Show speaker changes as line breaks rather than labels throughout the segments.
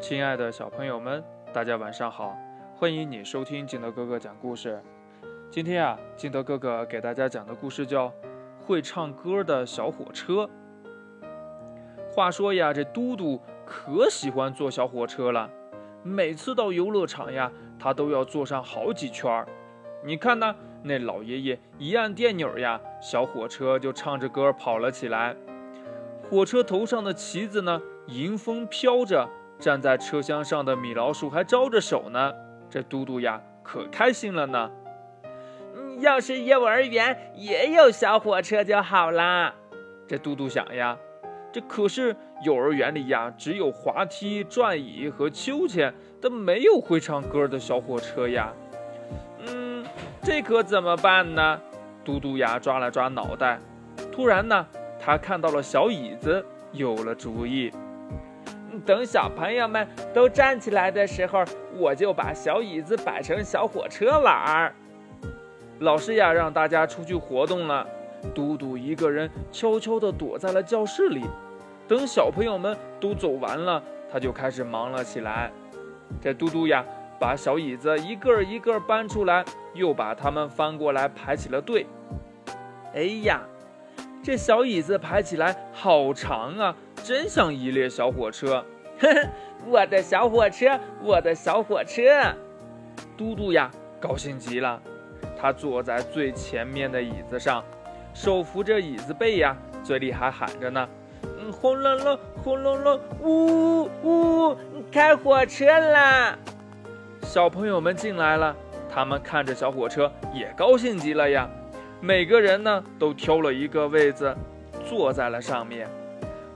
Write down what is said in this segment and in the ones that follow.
亲爱的小朋友们，大家晚上好！欢迎你收听金德哥哥讲故事。今天啊，金德哥哥给大家讲的故事叫《会唱歌的小火车》。话说呀，这嘟嘟可喜欢坐小火车了，每次到游乐场呀，他都要坐上好几圈儿。你看呢，那老爷爷一按电钮呀，小火车就唱着歌跑了起来。火车头上的旗子呢，迎风飘着，站在车厢上的米老鼠还招着手呢。这嘟嘟呀，可开心了呢。
要是幼儿园也有小火车就好啦。
这嘟嘟想呀。这可是幼儿园里呀，只有滑梯、转椅和秋千，但没有会唱歌的小火车呀。嗯，这可怎么办呢？嘟嘟呀，抓了抓脑袋。突然呢，他看到了小椅子，有了主意。
等小朋友们都站起来的时候，我就把小椅子摆成小火车玩儿。
老师呀，让大家出去活动了。嘟嘟一个人悄悄地躲在了教室里，等小朋友们都走完了，他就开始忙了起来。这嘟嘟呀，把小椅子一个一个搬出来，又把它们翻过来排起了队。哎呀，这小椅子排起来好长啊，真像一列小火车。
呵呵，我的小火车，我的小火车。
嘟嘟呀，高兴极了，他坐在最前面的椅子上。手扶着椅子背呀，嘴里还喊着呢：“
嗯，轰隆隆，轰隆隆，呜呜，开火车啦！”
小朋友们进来了，他们看着小火车也高兴极了呀。每个人呢都挑了一个位子，坐在了上面。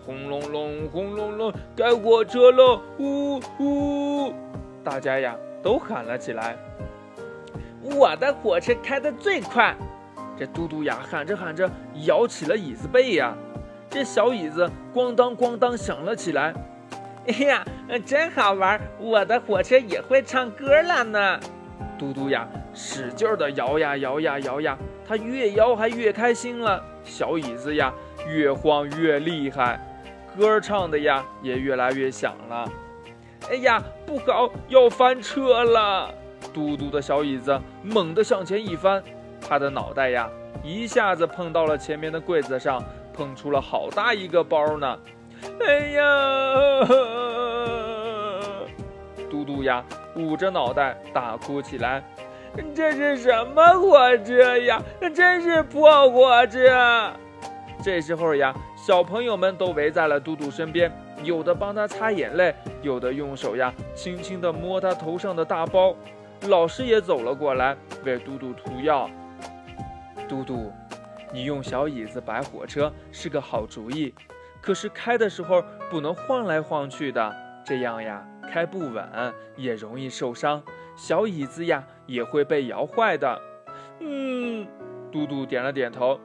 轰隆隆，轰隆隆，开火车了！呜呜，大家呀都喊了起来：“
我的火车开得最快！”
这嘟嘟呀，喊着喊着，摇起了椅子背呀，这小椅子咣当咣当响了起来。
哎呀，真好玩！我的火车也会唱歌了呢。
嘟嘟呀，使劲的摇呀摇呀摇呀，它越摇还越开心了。小椅子呀，越晃越厉害，歌唱的呀也越来越响了。哎呀，不好，要翻车了！嘟嘟的小椅子猛地向前一翻。他的脑袋呀，一下子碰到了前面的柜子上，碰出了好大一个包呢！哎呀，嘟嘟呀，捂着脑袋大哭起来。
这是什么火车呀？真是破火车！
这时候呀，小朋友们都围在了嘟嘟身边，有的帮他擦眼泪，有的用手呀轻轻地摸他头上的大包。老师也走了过来，为嘟嘟涂药。嘟嘟，你用小椅子摆火车是个好主意，可是开的时候不能晃来晃去的，这样呀开不稳，也容易受伤，小椅子呀也会被摇坏的。嗯，嘟嘟点了点头，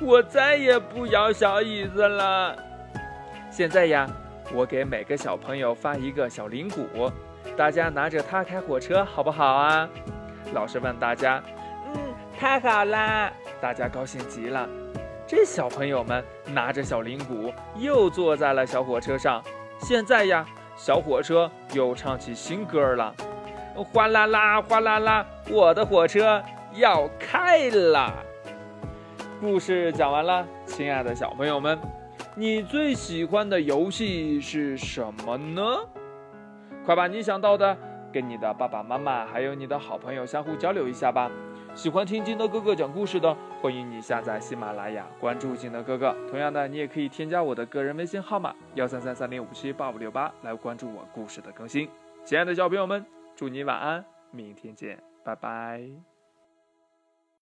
我再也不摇小椅子了。
现在呀，我给每个小朋友发一个小铃鼓，大家拿着它开火车好不好啊？老师问大家。
嗯，太好啦！
大家高兴极了。这小朋友们拿着小铃鼓，又坐在了小火车上。现在呀，小火车又唱起新歌了。
哗啦啦，哗啦啦，我的火车要开了。
故事讲完了，亲爱的小朋友们，你最喜欢的游戏是什么呢？快把你想到的跟你的爸爸妈妈还有你的好朋友相互交流一下吧。喜欢听金德哥哥讲故事的，欢迎你下载喜马拉雅，关注金德哥哥。同样的，你也可以添加我的个人微信号码幺三三三零五七八五六八来关注我故事的更新。亲爱的小朋友们，祝你晚安，明天见，拜拜。